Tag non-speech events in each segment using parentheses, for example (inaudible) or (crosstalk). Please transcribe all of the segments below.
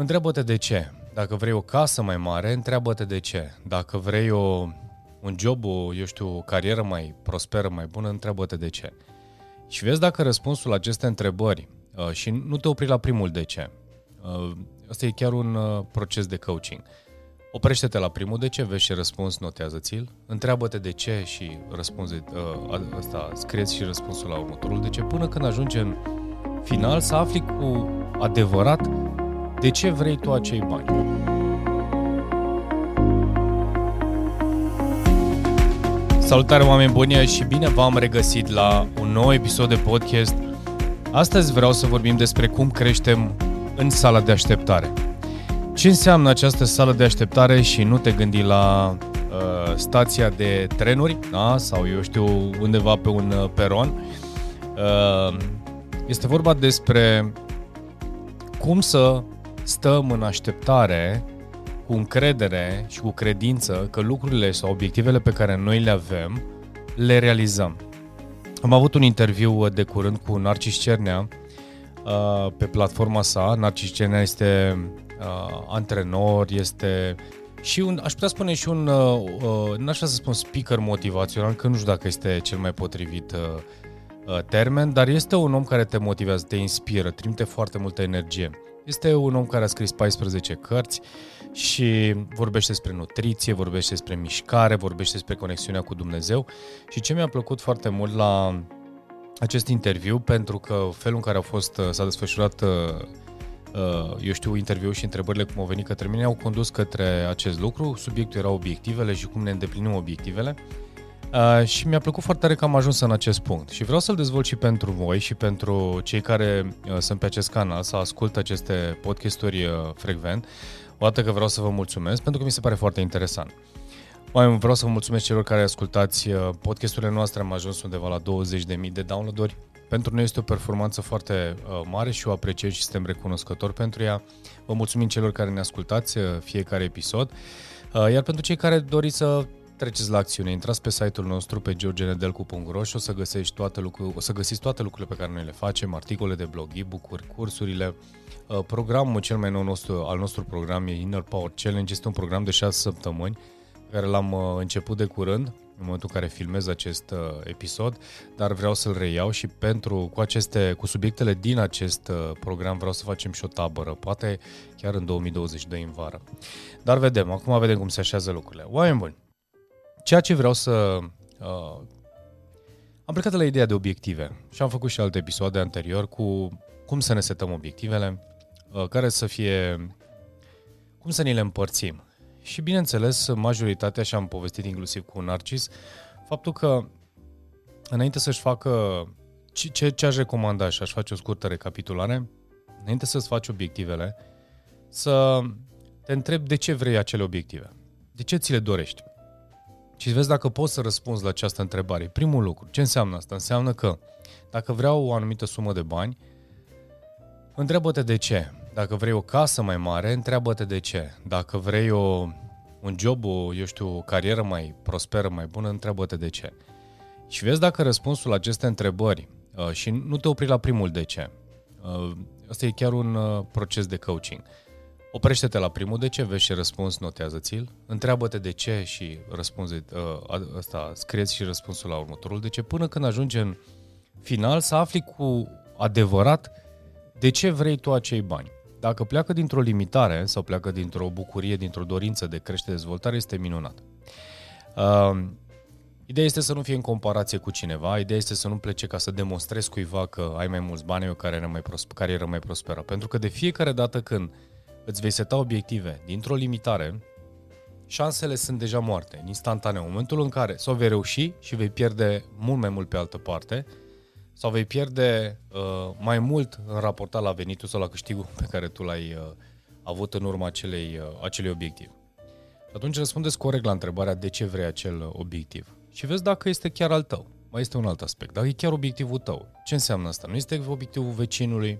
Întreabă-te de ce. Dacă vrei o casă mai mare, întreabă-te de ce. Dacă vrei o, un job, o, eu știu, o carieră mai prosperă, mai bună, întreabă-te de ce. Și vezi dacă răspunsul la aceste întrebări uh, și nu te opri la primul de ce. Uh, asta e chiar un uh, proces de coaching. Oprește-te la primul de ce, vezi și răspuns, notează-ți-l, întreabă-te de ce și răspunzi, uh, asta, scrieți și răspunsul la următorul de ce, până când ajungi în final să afli cu adevărat de ce vrei tu acei bani. Salutare oameni buni și bine v-am regăsit la un nou episod de podcast. Astăzi vreau să vorbim despre cum creștem în sala de așteptare. Ce înseamnă această sală de așteptare și nu te gândi la uh, stația de trenuri da? sau eu știu undeva pe un uh, peron. Uh, este vorba despre cum să stăm în așteptare cu încredere și cu credință că lucrurile sau obiectivele pe care noi le avem le realizăm. Am avut un interviu de curând cu Narcis Cernea uh, pe platforma sa. Narcis Cernea este uh, antrenor, este și un, aș putea spune și un, uh, uh, n-aș vrea să spun speaker motivațional, că nu știu dacă este cel mai potrivit uh, uh, termen, dar este un om care te motivează, te inspiră, trimite foarte multă energie. Este un om care a scris 14 cărți și vorbește despre nutriție, vorbește despre mișcare, vorbește despre conexiunea cu Dumnezeu și ce mi-a plăcut foarte mult la acest interviu, pentru că felul în care a fost, s-a desfășurat uh, eu știu, interviu și întrebările cum au venit către mine au condus către acest lucru. Subiectul era obiectivele și cum ne îndeplinim obiectivele. Uh, și mi-a plăcut foarte tare că am ajuns în acest punct și vreau să-l dezvolt și pentru voi și pentru cei care uh, sunt pe acest canal, să ascultă aceste podcasturi uh, frecvent. O dată că vreau să vă mulțumesc pentru că mi se pare foarte interesant. Mai vreau să vă mulțumesc celor care ascultați uh, podcasturile noastre, am ajuns undeva la 20.000 de downloaduri. Pentru noi este o performanță foarte uh, mare și o apreciem și suntem recunoscători pentru ea. Vă mulțumim celor care ne ascultați uh, fiecare episod. Uh, iar pentru cei care doriți să treceți la acțiune. Intrați pe site-ul nostru pe georgenedelcu.ro și o să, găsești toate lucru, o să găsiți toate lucrurile pe care noi le facem, articole de blog, e-book-uri, cursurile. Uh, programul cel mai nou nostru, al nostru program e Inner Power Challenge. Este un program de 6 săptămâni pe care l-am uh, început de curând, în momentul în care filmez acest uh, episod, dar vreau să-l reiau și pentru cu aceste cu subiectele din acest program vreau să facem și o tabără, poate chiar în 2022 în vară. Dar vedem, acum vedem cum se așează lucrurile. Oameni buni, Ceea ce vreau să... Uh, am plecat de la ideea de obiective și am făcut și alte episoade anterior cu cum să ne setăm obiectivele, uh, care să fie... cum să ni le împărțim. Și bineînțeles, majoritatea, și am povestit inclusiv cu Narcis, faptul că înainte să-și facă ce, ce aș recomanda și aș face o scurtă recapitulare, înainte să-ți faci obiectivele, să te întrebi de ce vrei acele obiective. De ce ți le dorești? Și vezi dacă poți să răspunzi la această întrebare. Primul lucru, ce înseamnă asta? Înseamnă că dacă vreau o anumită sumă de bani, întreabă-te de ce. Dacă vrei o casă mai mare, întreabă-te de ce. Dacă vrei o, un job, o, eu știu, o carieră mai prosperă, mai bună, întreabă-te de ce. Și vezi dacă răspunsul la aceste întrebări uh, și nu te opri la primul de ce. Uh, asta e chiar un uh, proces de coaching. Oprește-te la primul de ce, vezi și răspuns, notează-ți-l, întreabă-te de ce și răspunzi, uh, asta, scrieți și răspunsul la următorul de ce, până când ajungi în final să afli cu adevărat de ce vrei tu acei bani. Dacă pleacă dintr-o limitare sau pleacă dintr-o bucurie, dintr-o dorință de crește dezvoltare, este minunat. Uh, ideea este să nu fie în comparație cu cineva, ideea este să nu plece ca să demonstrezi cuiva că ai mai mulți bani, o carieră mai, prosper, carieră mai prosperă. Pentru că de fiecare dată când îți vei seta obiective dintr-o limitare, șansele sunt deja moarte, în instantaneu. În momentul în care sau vei reuși și vei pierde mult mai mult pe altă parte, sau vei pierde uh, mai mult în raportat la venitul sau la câștigul pe care tu l-ai uh, avut în urma acelei, uh, acelei obiectiv. Atunci răspundeți corect la întrebarea de ce vrei acel obiectiv. Și vezi dacă este chiar al tău. Mai este un alt aspect. Dacă e chiar obiectivul tău. Ce înseamnă asta? Nu este obiectivul vecinului,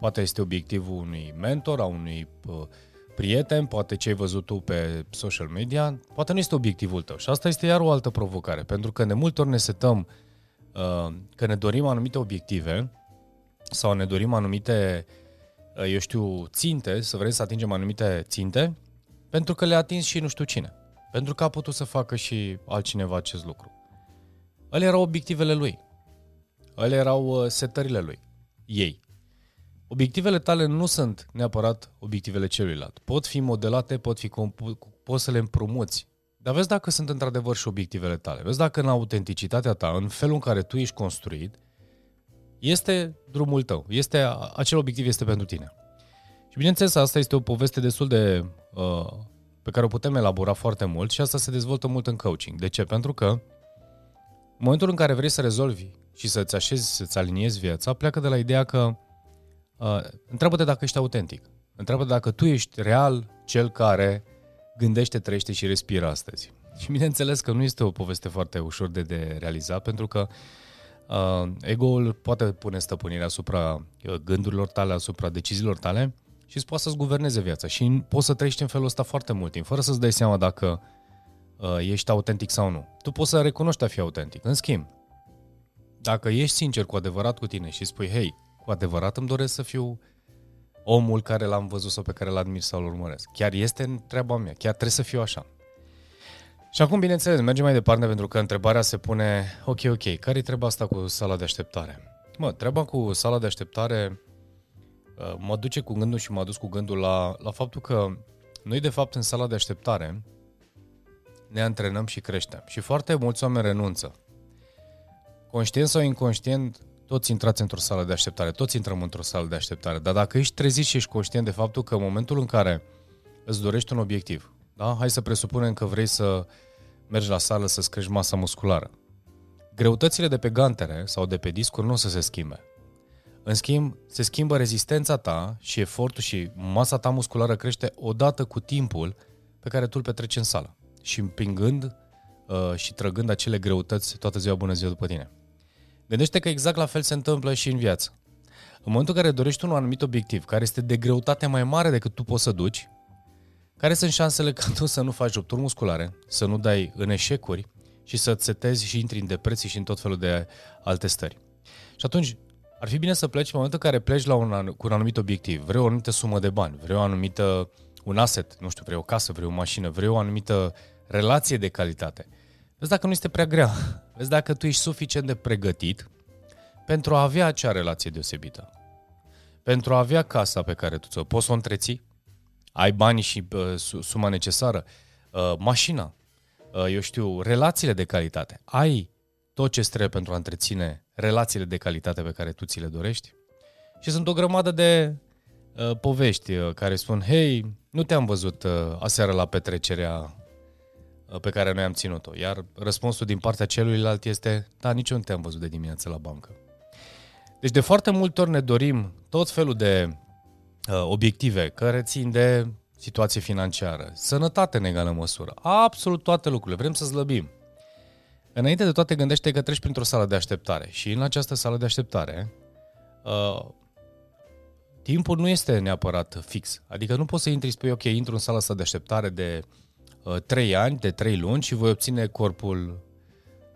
Poate este obiectivul unui mentor, a unui uh, prieten, poate ce ai văzut tu pe social media, poate nu este obiectivul tău. Și asta este iar o altă provocare, pentru că de multe ori ne setăm uh, că ne dorim anumite obiective sau ne dorim anumite eu știu, ținte, să vrem să atingem anumite ținte, pentru că le-a atins și nu știu cine. Pentru că a putut să facă și altcineva acest lucru. Ele erau obiectivele lui. Ele erau uh, setările lui. Ei. Obiectivele tale nu sunt neapărat obiectivele celuilalt. Pot fi modelate, pot fi poți să le împrumuți. Dar vezi dacă sunt într-adevăr și obiectivele tale. Vezi dacă în autenticitatea ta, în felul în care tu ești construit, este drumul tău. Este, acel obiectiv este pentru tine. Și bineînțeles, asta este o poveste destul de... Uh, pe care o putem elabora foarte mult și asta se dezvoltă mult în coaching. De ce? Pentru că în momentul în care vrei să rezolvi și să-ți așezi, să-ți aliniezi viața, pleacă de la ideea că uh, întreabă-te dacă ești autentic. Întreabă dacă tu ești real cel care gândește, trăiește și respiră astăzi. Și bineînțeles că nu este o poveste foarte ușor de, de realizat, pentru că uh, ego-ul poate pune stăpânirea asupra uh, gândurilor tale, asupra deciziilor tale și îți poate să-ți guverneze viața. Și poți să trăiești în felul ăsta foarte mult timp, fără să-ți dai seama dacă uh, ești autentic sau nu. Tu poți să recunoști a fi autentic. În schimb, dacă ești sincer cu adevărat cu tine și spui, hei, cu adevărat îmi doresc să fiu omul care l-am văzut sau pe care l-admir sau l urmăresc. Chiar este treaba mea, chiar trebuie să fiu așa. Și acum, bineînțeles, mergem mai departe pentru că întrebarea se pune, ok, ok, care e treaba asta cu sala de așteptare? Mă, treaba cu sala de așteptare uh, mă duce cu gândul și m-a dus cu gândul la, la faptul că noi, de fapt, în sala de așteptare ne antrenăm și creștem. Și foarte mulți oameni renunță. Conștient sau inconștient, toți intrați într-o sală de așteptare, toți intrăm într-o sală de așteptare, dar dacă ești trezit și ești conștient de faptul că în momentul în care îți dorești un obiectiv, da? hai să presupunem că vrei să mergi la sală să-ți crești masa musculară. Greutățile de pe gantere sau de pe discuri nu o să se schimbe. În schimb, se schimbă rezistența ta și efortul și masa ta musculară crește odată cu timpul pe care tu îl petreci în sală și împingând uh, și trăgând acele greutăți toată ziua bună ziua după tine. Gândește că exact la fel se întâmplă și în viață. În momentul în care dorești un anumit obiectiv, care este de greutate mai mare decât tu poți să duci, care sunt șansele ca tu să nu faci rupturi musculare, să nu dai în eșecuri și să-ți setezi și intri în depresii și în tot felul de alte stări. Și atunci, ar fi bine să pleci în momentul în care pleci la un, cu un anumit obiectiv. Vrei o anumită sumă de bani, vrei o anumită, un asset, nu știu, vrei o casă, vrei o mașină, vrei o anumită relație de calitate – Vezi dacă nu este prea grea. Vezi dacă tu ești suficient de pregătit pentru a avea acea relație deosebită. Pentru a avea casa pe care tu ți-o poți să o întreții, ai banii și uh, suma necesară, uh, mașina, uh, eu știu, relațiile de calitate. Ai tot ce trebuie pentru a întreține relațiile de calitate pe care tu ți le dorești. Și sunt o grămadă de uh, povești uh, care spun, hei, nu te-am văzut uh, aseară la petrecerea Uh, pe care noi am ținut-o. Iar răspunsul din partea celuilalt este, da, nici eu nu te-am văzut de dimineață la bancă. Deci de foarte multe ori ne dorim tot felul de uh, obiective care țin de situație financiară, sănătate în egală măsură, absolut toate lucrurile, vrem să slăbim. Înainte de toate gândește că treci printr-o sală de așteptare și în această sală de așteptare uh, timpul nu este neapărat fix. Adică nu poți să intri și spui, ok, intru în sala asta de așteptare de 3 uh, ani, de 3 luni și voi obține corpul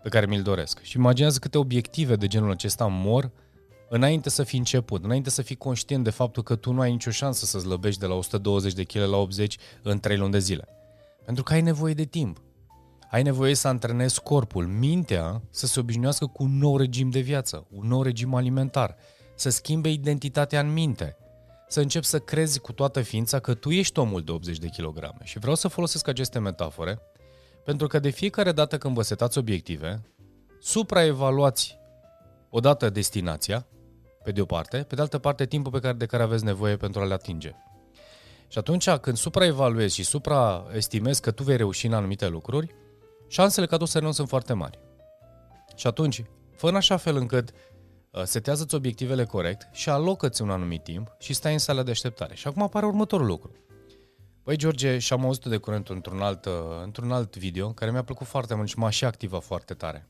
pe care mi-l doresc. Și imaginează câte obiective de genul acesta mor înainte să fi început, înainte să fii conștient de faptul că tu nu ai nicio șansă să zlăbești de la 120 de kg la 80 în 3 luni de zile. Pentru că ai nevoie de timp. Ai nevoie să antrenezi corpul, mintea să se obișnuiască cu un nou regim de viață, un nou regim alimentar, să schimbe identitatea în minte, să începi să crezi cu toată ființa că tu ești omul de 80 de kilograme. Și vreau să folosesc aceste metafore, pentru că de fiecare dată când vă setați obiective, supraevaluați odată destinația, pe de o parte, pe de altă parte timpul pe care, de care aveți nevoie pentru a le atinge. Și atunci când supraevaluezi și supraestimezi că tu vei reuși în anumite lucruri, șansele ca tu să renunți sunt foarte mari. Și atunci, fă în așa fel încât Uh, setează-ți obiectivele corect și alocă-ți un anumit timp și stai în sala de așteptare. Și acum apare următorul lucru. Păi, George, și am auzit de curent într-un alt, uh, într-un alt video care mi-a plăcut foarte mult și m-a și activat foarte tare.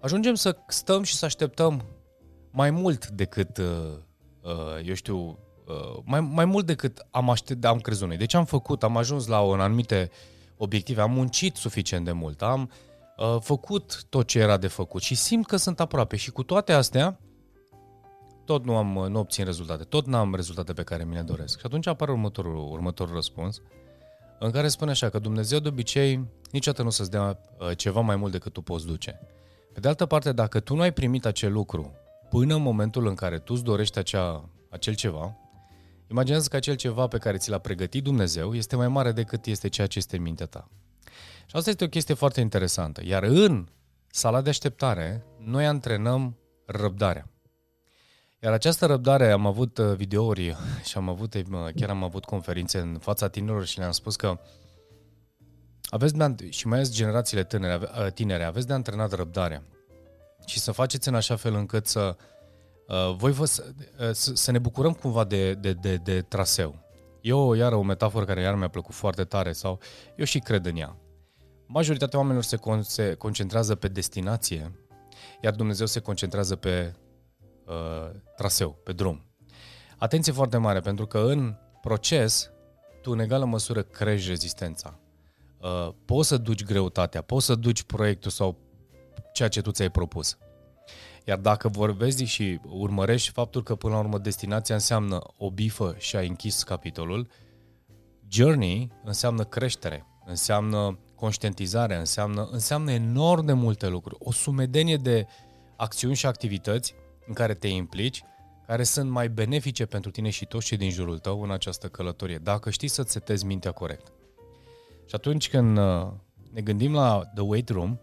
Ajungem să stăm și să așteptăm mai mult decât, uh, eu știu, mai, mai mult decât am, aștept, am crezut noi. Deci am făcut, am ajuns la un anumite obiective, am muncit suficient de mult, am uh, uh, făcut tot ce era de făcut și simt că sunt aproape. Și cu toate astea, tot nu, am, nu obțin rezultate, tot n-am rezultate pe care mi le doresc. Și atunci apare următorul, următorul răspuns, în care spune așa că Dumnezeu de obicei niciodată nu să-ți dea uh, ceva mai mult decât tu poți duce. Pe de altă parte, dacă tu nu ai primit acel lucru până în momentul în care tu îți dorești acea, acel ceva, imaginează că acel ceva pe care ți l-a pregătit Dumnezeu este mai mare decât este ceea ce este în mintea ta. Și asta este o chestie foarte interesantă. Iar în sala de așteptare, noi antrenăm răbdarea. Iar această răbdare, am avut uh, videouri și am avut, uh, chiar am avut conferințe în fața tinerilor și le-am spus că aveți de, și mai ales generațiile tinere, uh, tinere, aveți de antrenat răbdarea și să faceți în așa fel încât să voi vă, să, să ne bucurăm cumva de, de, de, de traseu. Eu, iar o metaforă care iar mi-a plăcut foarte tare sau eu și cred în ea. Majoritatea oamenilor se, con- se concentrează pe destinație, iar Dumnezeu se concentrează pe uh, traseu, pe drum. Atenție foarte mare, pentru că în proces, tu în egală măsură crești rezistența. Uh, poți să duci greutatea, poți să duci proiectul sau ceea ce tu ți-ai propus. Iar dacă vorbești și urmărești faptul că până la urmă destinația înseamnă o bifă și ai închis capitolul, journey înseamnă creștere, înseamnă conștientizare, înseamnă, înseamnă enorm de multe lucruri. O sumedenie de acțiuni și activități în care te implici, care sunt mai benefice pentru tine și toți cei din jurul tău în această călătorie, dacă știi să-ți setezi mintea corect. Și atunci când uh, ne gândim la The Weight Room,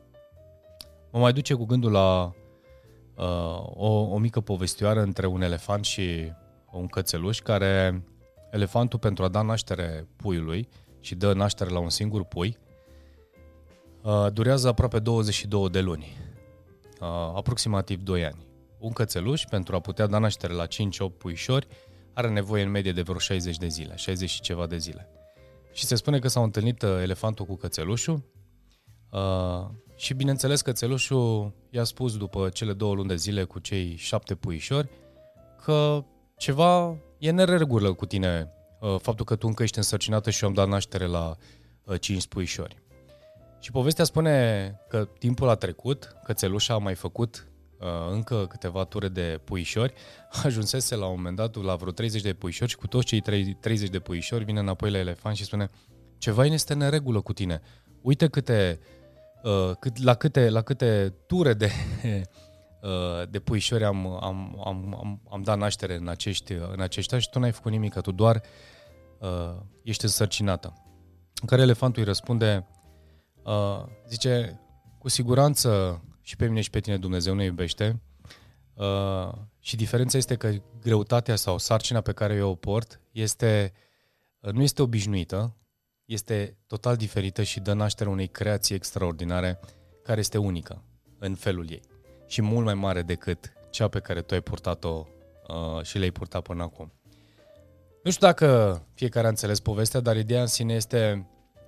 mă mai duce cu gândul la uh, o, o mică povestioară între un elefant și un cățeluș, care elefantul pentru a da naștere puiului și dă naștere la un singur pui, uh, durează aproape 22 de luni, uh, aproximativ 2 ani. Un cățeluș, pentru a putea da naștere la 5-8 puișori, are nevoie în medie de vreo 60 de zile, 60 și ceva de zile. Și se spune că s-au întâlnit uh, elefantul cu cățelușul uh, și bineînțeles cățelușul i-a spus după cele două luni de zile cu cei șapte puișori că ceva e neregulă cu tine, uh, faptul că tu încă ești însărcinată și eu am dat naștere la uh, 5 puișori. Și povestea spune că timpul a trecut, cățelușa a mai făcut Uh, încă câteva ture de puișori, (laughs) ajunsese la un moment dat la vreo 30 de puișori și cu toți cei 30 de puișori vine înapoi la elefant și spune ceva este în regulă cu tine. Uite câte, uh, cât, la, câte, la câte ture de, (laughs) uh, de puișori am, am, am, am, am dat naștere în acești, în acești și tu n-ai făcut nimic, că tu doar uh, ești însărcinată. În care elefantul îi răspunde, uh, zice, cu siguranță și pe mine și pe tine Dumnezeu ne iubește. Uh, și diferența este că greutatea sau sarcina pe care eu o port este, uh, nu este obișnuită, este total diferită și dă naștere unei creații extraordinare care este unică în felul ei și mult mai mare decât cea pe care tu ai purtat-o uh, și le-ai purtat până acum. Nu știu dacă fiecare a înțeles povestea, dar ideea în sine este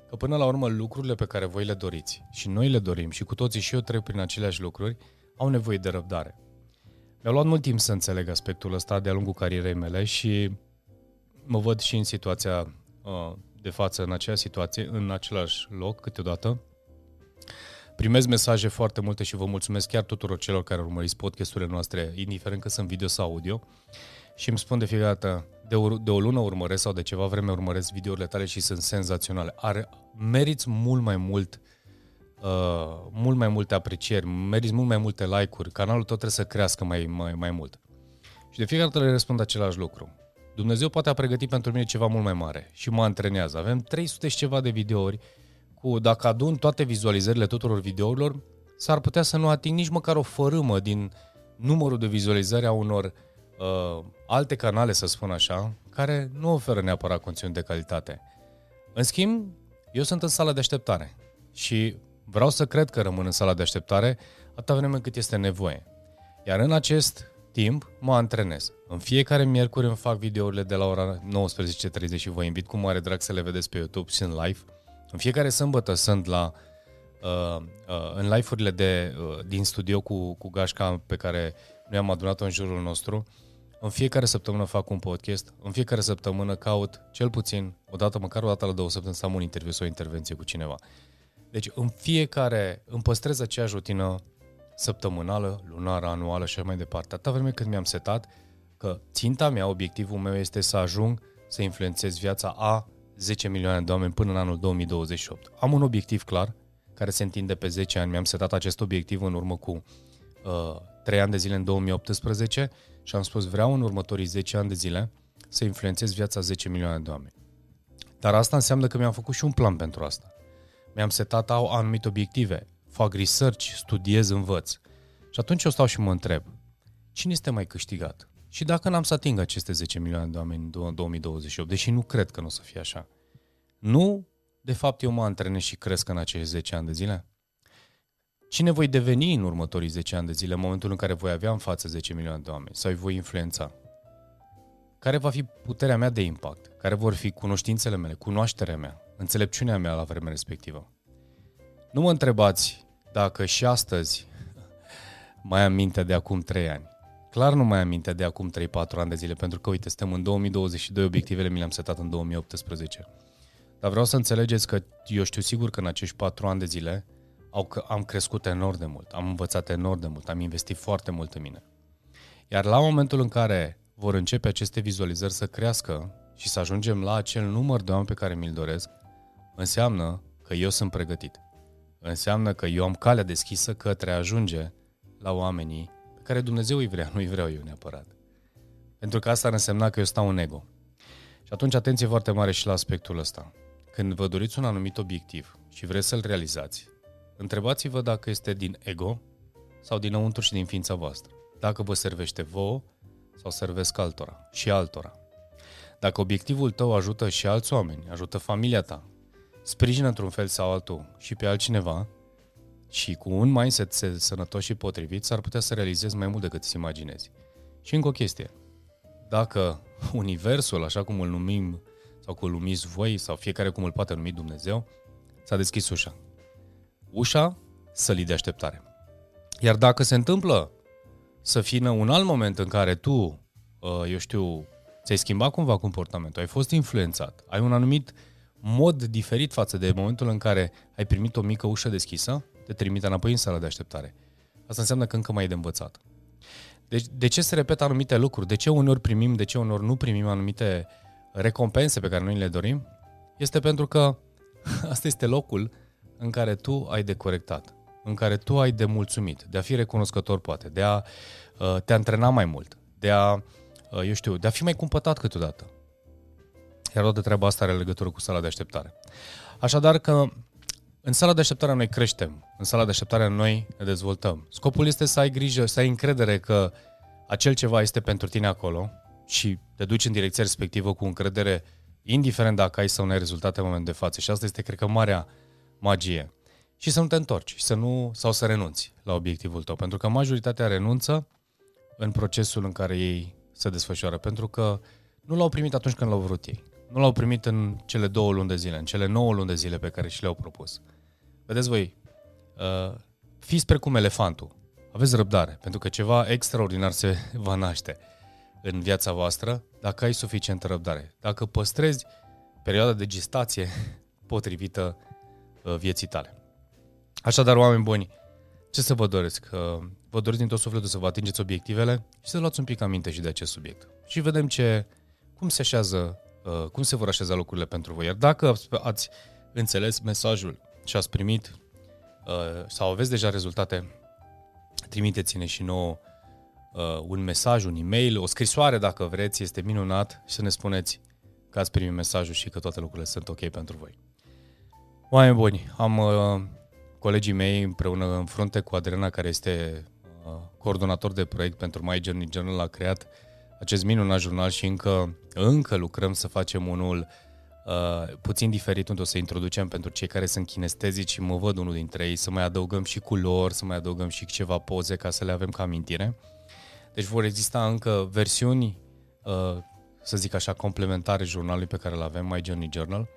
Că până la urmă lucrurile pe care voi le doriți și noi le dorim și cu toții și eu trec prin aceleași lucruri, au nevoie de răbdare. Mi-a luat mult timp să înțeleg aspectul ăsta de-a lungul carierei mele și mă văd și în situația uh, de față, în aceeași situație, în același loc câteodată. Primez mesaje foarte multe și vă mulțumesc chiar tuturor celor care urmăriți podcasturile noastre, indiferent că sunt video sau audio și îmi spun de fiecare dată, de o, de o lună urmăresc sau de ceva vreme urmăresc videourile tale și sunt senzaționale. Are, meriți mult mai mult uh, mult mai multe aprecieri, meriți mult mai multe like-uri, canalul tot trebuie să crească mai, mai, mai mult. Și de fiecare dată le răspund același lucru. Dumnezeu poate a pregătit pentru mine ceva mult mai mare și mă antrenează. Avem 300 și ceva de videouri cu, dacă adun toate vizualizările tuturor videourilor, s-ar putea să nu ating nici măcar o fărâmă din numărul de vizualizări a unor uh, alte canale, să spun așa, care nu oferă neapărat conținut de calitate. În schimb, eu sunt în sala de așteptare și vreau să cred că rămân în sala de așteptare atâta vreme cât este nevoie. Iar în acest timp mă antrenez. În fiecare miercuri îmi fac videourile de la ora 19.30 și vă invit cu mare drag să le vedeți pe YouTube și în live. În fiecare sâmbătă sunt la uh, uh, în live-urile de, uh, din studio cu, cu gașca pe care noi am adunat-o în jurul nostru în fiecare săptămână fac un podcast, în fiecare săptămână caut cel puțin, o dată, măcar o dată la două săptămâni, să am un interviu sau o intervenție cu cineva. Deci în fiecare îmi păstrez aceeași rutină săptămânală, lunară, anuală și așa mai departe. Atâta vreme când mi-am setat, că ținta mea, obiectivul meu este să ajung să influențez viața a 10 milioane de oameni până în anul 2028. Am un obiectiv clar, care se întinde pe 10 ani. Mi-am setat acest obiectiv în urmă cu uh, 3 ani de zile în 2018 și am spus vreau în următorii 10 ani de zile să influențez viața 10 milioane de oameni. Dar asta înseamnă că mi-am făcut și un plan pentru asta. Mi-am setat au anumite obiective, fac research, studiez, învăț. Și atunci eu stau și mă întreb, cine este mai câștigat? Și dacă n-am să ating aceste 10 milioane de oameni în 2028, deși nu cred că nu o să fie așa, nu, de fapt, eu mă antrenez și cresc în acești 10 ani de zile? Cine voi deveni în următorii 10 ani de zile, în momentul în care voi avea în față 10 milioane de oameni sau îi voi influența? Care va fi puterea mea de impact? Care vor fi cunoștințele mele, cunoașterea mea, înțelepciunea mea la vremea respectivă? Nu mă întrebați dacă și astăzi mai am minte de acum 3 ani. Clar nu mai am minte de acum 3-4 ani de zile, pentru că, uite, suntem în 2022, obiectivele mi le-am setat în 2018. Dar vreau să înțelegeți că eu știu sigur că în acești 4 ani de zile au, am crescut enorm de mult, am învățat enorm de mult, am investit foarte mult în mine. Iar la momentul în care vor începe aceste vizualizări să crească și să ajungem la acel număr de oameni pe care mi-l doresc, înseamnă că eu sunt pregătit. Înseamnă că eu am calea deschisă către a ajunge la oamenii pe care Dumnezeu îi vrea, nu îi vreau eu neapărat. Pentru că asta ar însemna că eu stau în ego. Și atunci atenție foarte mare și la aspectul ăsta. Când vă doriți un anumit obiectiv și vreți să-l realizați, întrebați-vă dacă este din ego sau dinăuntru și din ființa voastră. Dacă vă servește vouă sau servesc altora și altora. Dacă obiectivul tău ajută și alți oameni, ajută familia ta, sprijină într-un fel sau altul și pe altcineva și cu un mindset sănătos și potrivit s-ar putea să realizezi mai mult decât îți imaginezi. Și încă o chestie. Dacă (laughs) universul, așa cum îl numim sau cum îl numiți voi sau fiecare cum îl poate numi Dumnezeu, s-a deschis ușa. Ușa sălii de așteptare. Iar dacă se întâmplă să fie un alt moment în care tu, uh, eu știu, ți-ai schimbat cumva comportamentul, ai fost influențat, ai un anumit mod diferit față de momentul în care ai primit o mică ușă deschisă, te trimite înapoi în sala de așteptare. Asta înseamnă că încă mai e de învățat. Deci, de ce se repetă anumite lucruri? De ce uneori primim, de ce uneori nu primim anumite recompense pe care noi le dorim? Este pentru că (laughs) asta este locul în care tu ai de corectat, în care tu ai de mulțumit, de a fi recunoscător poate, de a uh, te antrena mai mult, de a, uh, eu știu, de a fi mai cumpătat câteodată. Iar toată treaba asta are legătură cu sala de așteptare. Așadar că în sala de așteptare noi creștem, în sala de așteptare noi ne dezvoltăm. Scopul este să ai grijă, să ai încredere că acel ceva este pentru tine acolo și te duci în direcția respectivă cu încredere, indiferent dacă ai sau nu ai rezultate în momentul de față. Și asta este, cred că, marea magie. Și să nu te întorci să nu, sau să renunți la obiectivul tău, pentru că majoritatea renunță în procesul în care ei se desfășoară, pentru că nu l-au primit atunci când l-au vrut ei. Nu l-au primit în cele două luni de zile, în cele nouă luni de zile pe care și le-au propus. Vedeți voi, uh, fiți precum elefantul. Aveți răbdare, pentru că ceva extraordinar se (laughs) va naște în viața voastră dacă ai suficientă răbdare. Dacă păstrezi perioada de gestație (laughs) potrivită uh, vieții tale. Așadar, oameni buni, ce să vă doresc? Uh, vă doresc din tot sufletul să vă atingeți obiectivele și să luați un pic aminte și de acest subiect. Și vedem ce, cum se așează, uh, cum se vor așeza lucrurile pentru voi. Iar dacă ați înțeles mesajul și ați primit uh, sau aveți deja rezultate, trimiteți-ne și nouă uh, un mesaj, un e-mail, o scrisoare dacă vreți, este minunat și să ne spuneți că ați primit mesajul și că toate lucrurile sunt ok pentru voi. Oameni buni, am uh, colegii mei împreună în frunte cu Adriana, care este uh, coordonator de proiect pentru My Journey Journal, a creat acest minunat jurnal și încă, încă lucrăm să facem unul uh, Uh, puțin diferit unde o să introducem pentru cei care sunt kinestezici și mă văd unul dintre ei, să mai adăugăm și culori, să mai adăugăm și ceva poze ca să le avem ca amintire. Deci vor exista încă versiuni, uh, să zic așa, complementare jurnalului pe care îl avem, My Journey Journal.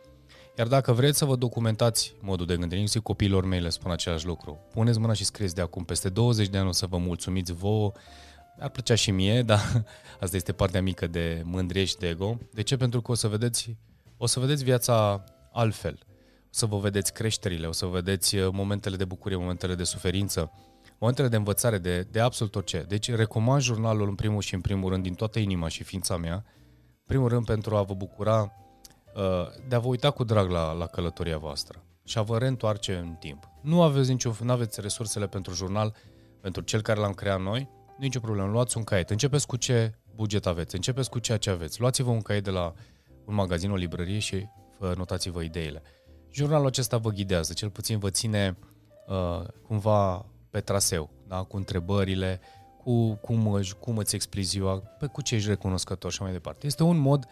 Iar dacă vreți să vă documentați modul de gândire, inclusiv copiilor mei le spun același lucru. Puneți mâna și scrieți de acum, peste 20 de ani o să vă mulțumiți vouă, ar plăcea și mie, (laughs) dar asta este partea mică de mândrie și de ego. De ce? Pentru că o să vedeți o să vedeți viața altfel. O să vă vedeți creșterile, o să vă vedeți uh, momentele de bucurie, momentele de suferință, momentele de învățare de, de absolut orice. Deci recomand jurnalul în primul și în primul rând din toată inima și ființa mea, primul rând pentru a vă bucura uh, de a vă uita cu drag la, la călătoria voastră și a vă reîntoarce în timp. Nu aveți niciun, nu aveți resursele pentru jurnal, pentru cel care l-am creat noi, nicio problemă, luați un caiet. Începeți cu ce buget aveți, începeți cu ceea ce aveți. Luați-vă un caiet de la un magazin, o librărie și notați-vă ideile. Jurnalul acesta vă ghidează, cel puțin vă ține uh, cumva pe traseu, da? cu întrebările, cu cum, cum îți explici ziua, pe cu ce ești recunoscător și mai departe. Este un mod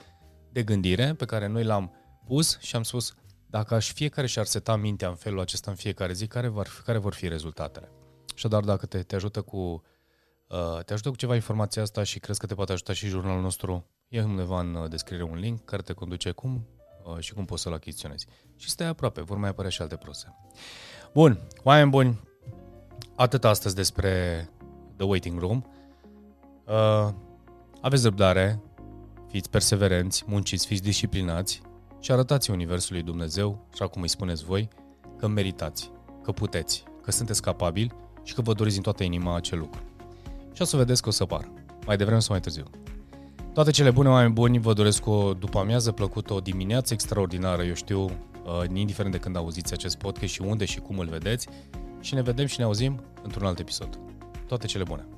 de gândire pe care noi l-am pus și am spus, dacă aș fiecare și-ar seta mintea în felul acesta în fiecare zi, care vor fi, care vor fi rezultatele? Așadar, dacă te, te ajută cu uh, te ajută cu ceva informația asta și crezi că te poate ajuta și jurnalul nostru, e undeva în uh, descriere un link care te conduce cum uh, și cum poți să-l achiziționezi. Și stai aproape, vor mai apărea și alte produse. Bun, oameni buni, atât astăzi despre The Waiting Room. Uh, aveți răbdare, fiți perseverenți, munciți, fiți disciplinați și arătați Universului Dumnezeu, așa cum îi spuneți voi, că meritați, că puteți, că sunteți capabili și că vă doriți din toată inima acel lucru. Și o să vedeți că o să par, mai devreme sau mai târziu. Toate cele bune, oameni buni, vă doresc o după amiază plăcută, o dimineață extraordinară, eu știu, uh, indiferent de când auziți acest podcast și unde și cum îl vedeți. Și ne vedem și ne auzim într-un alt episod. Toate cele bune!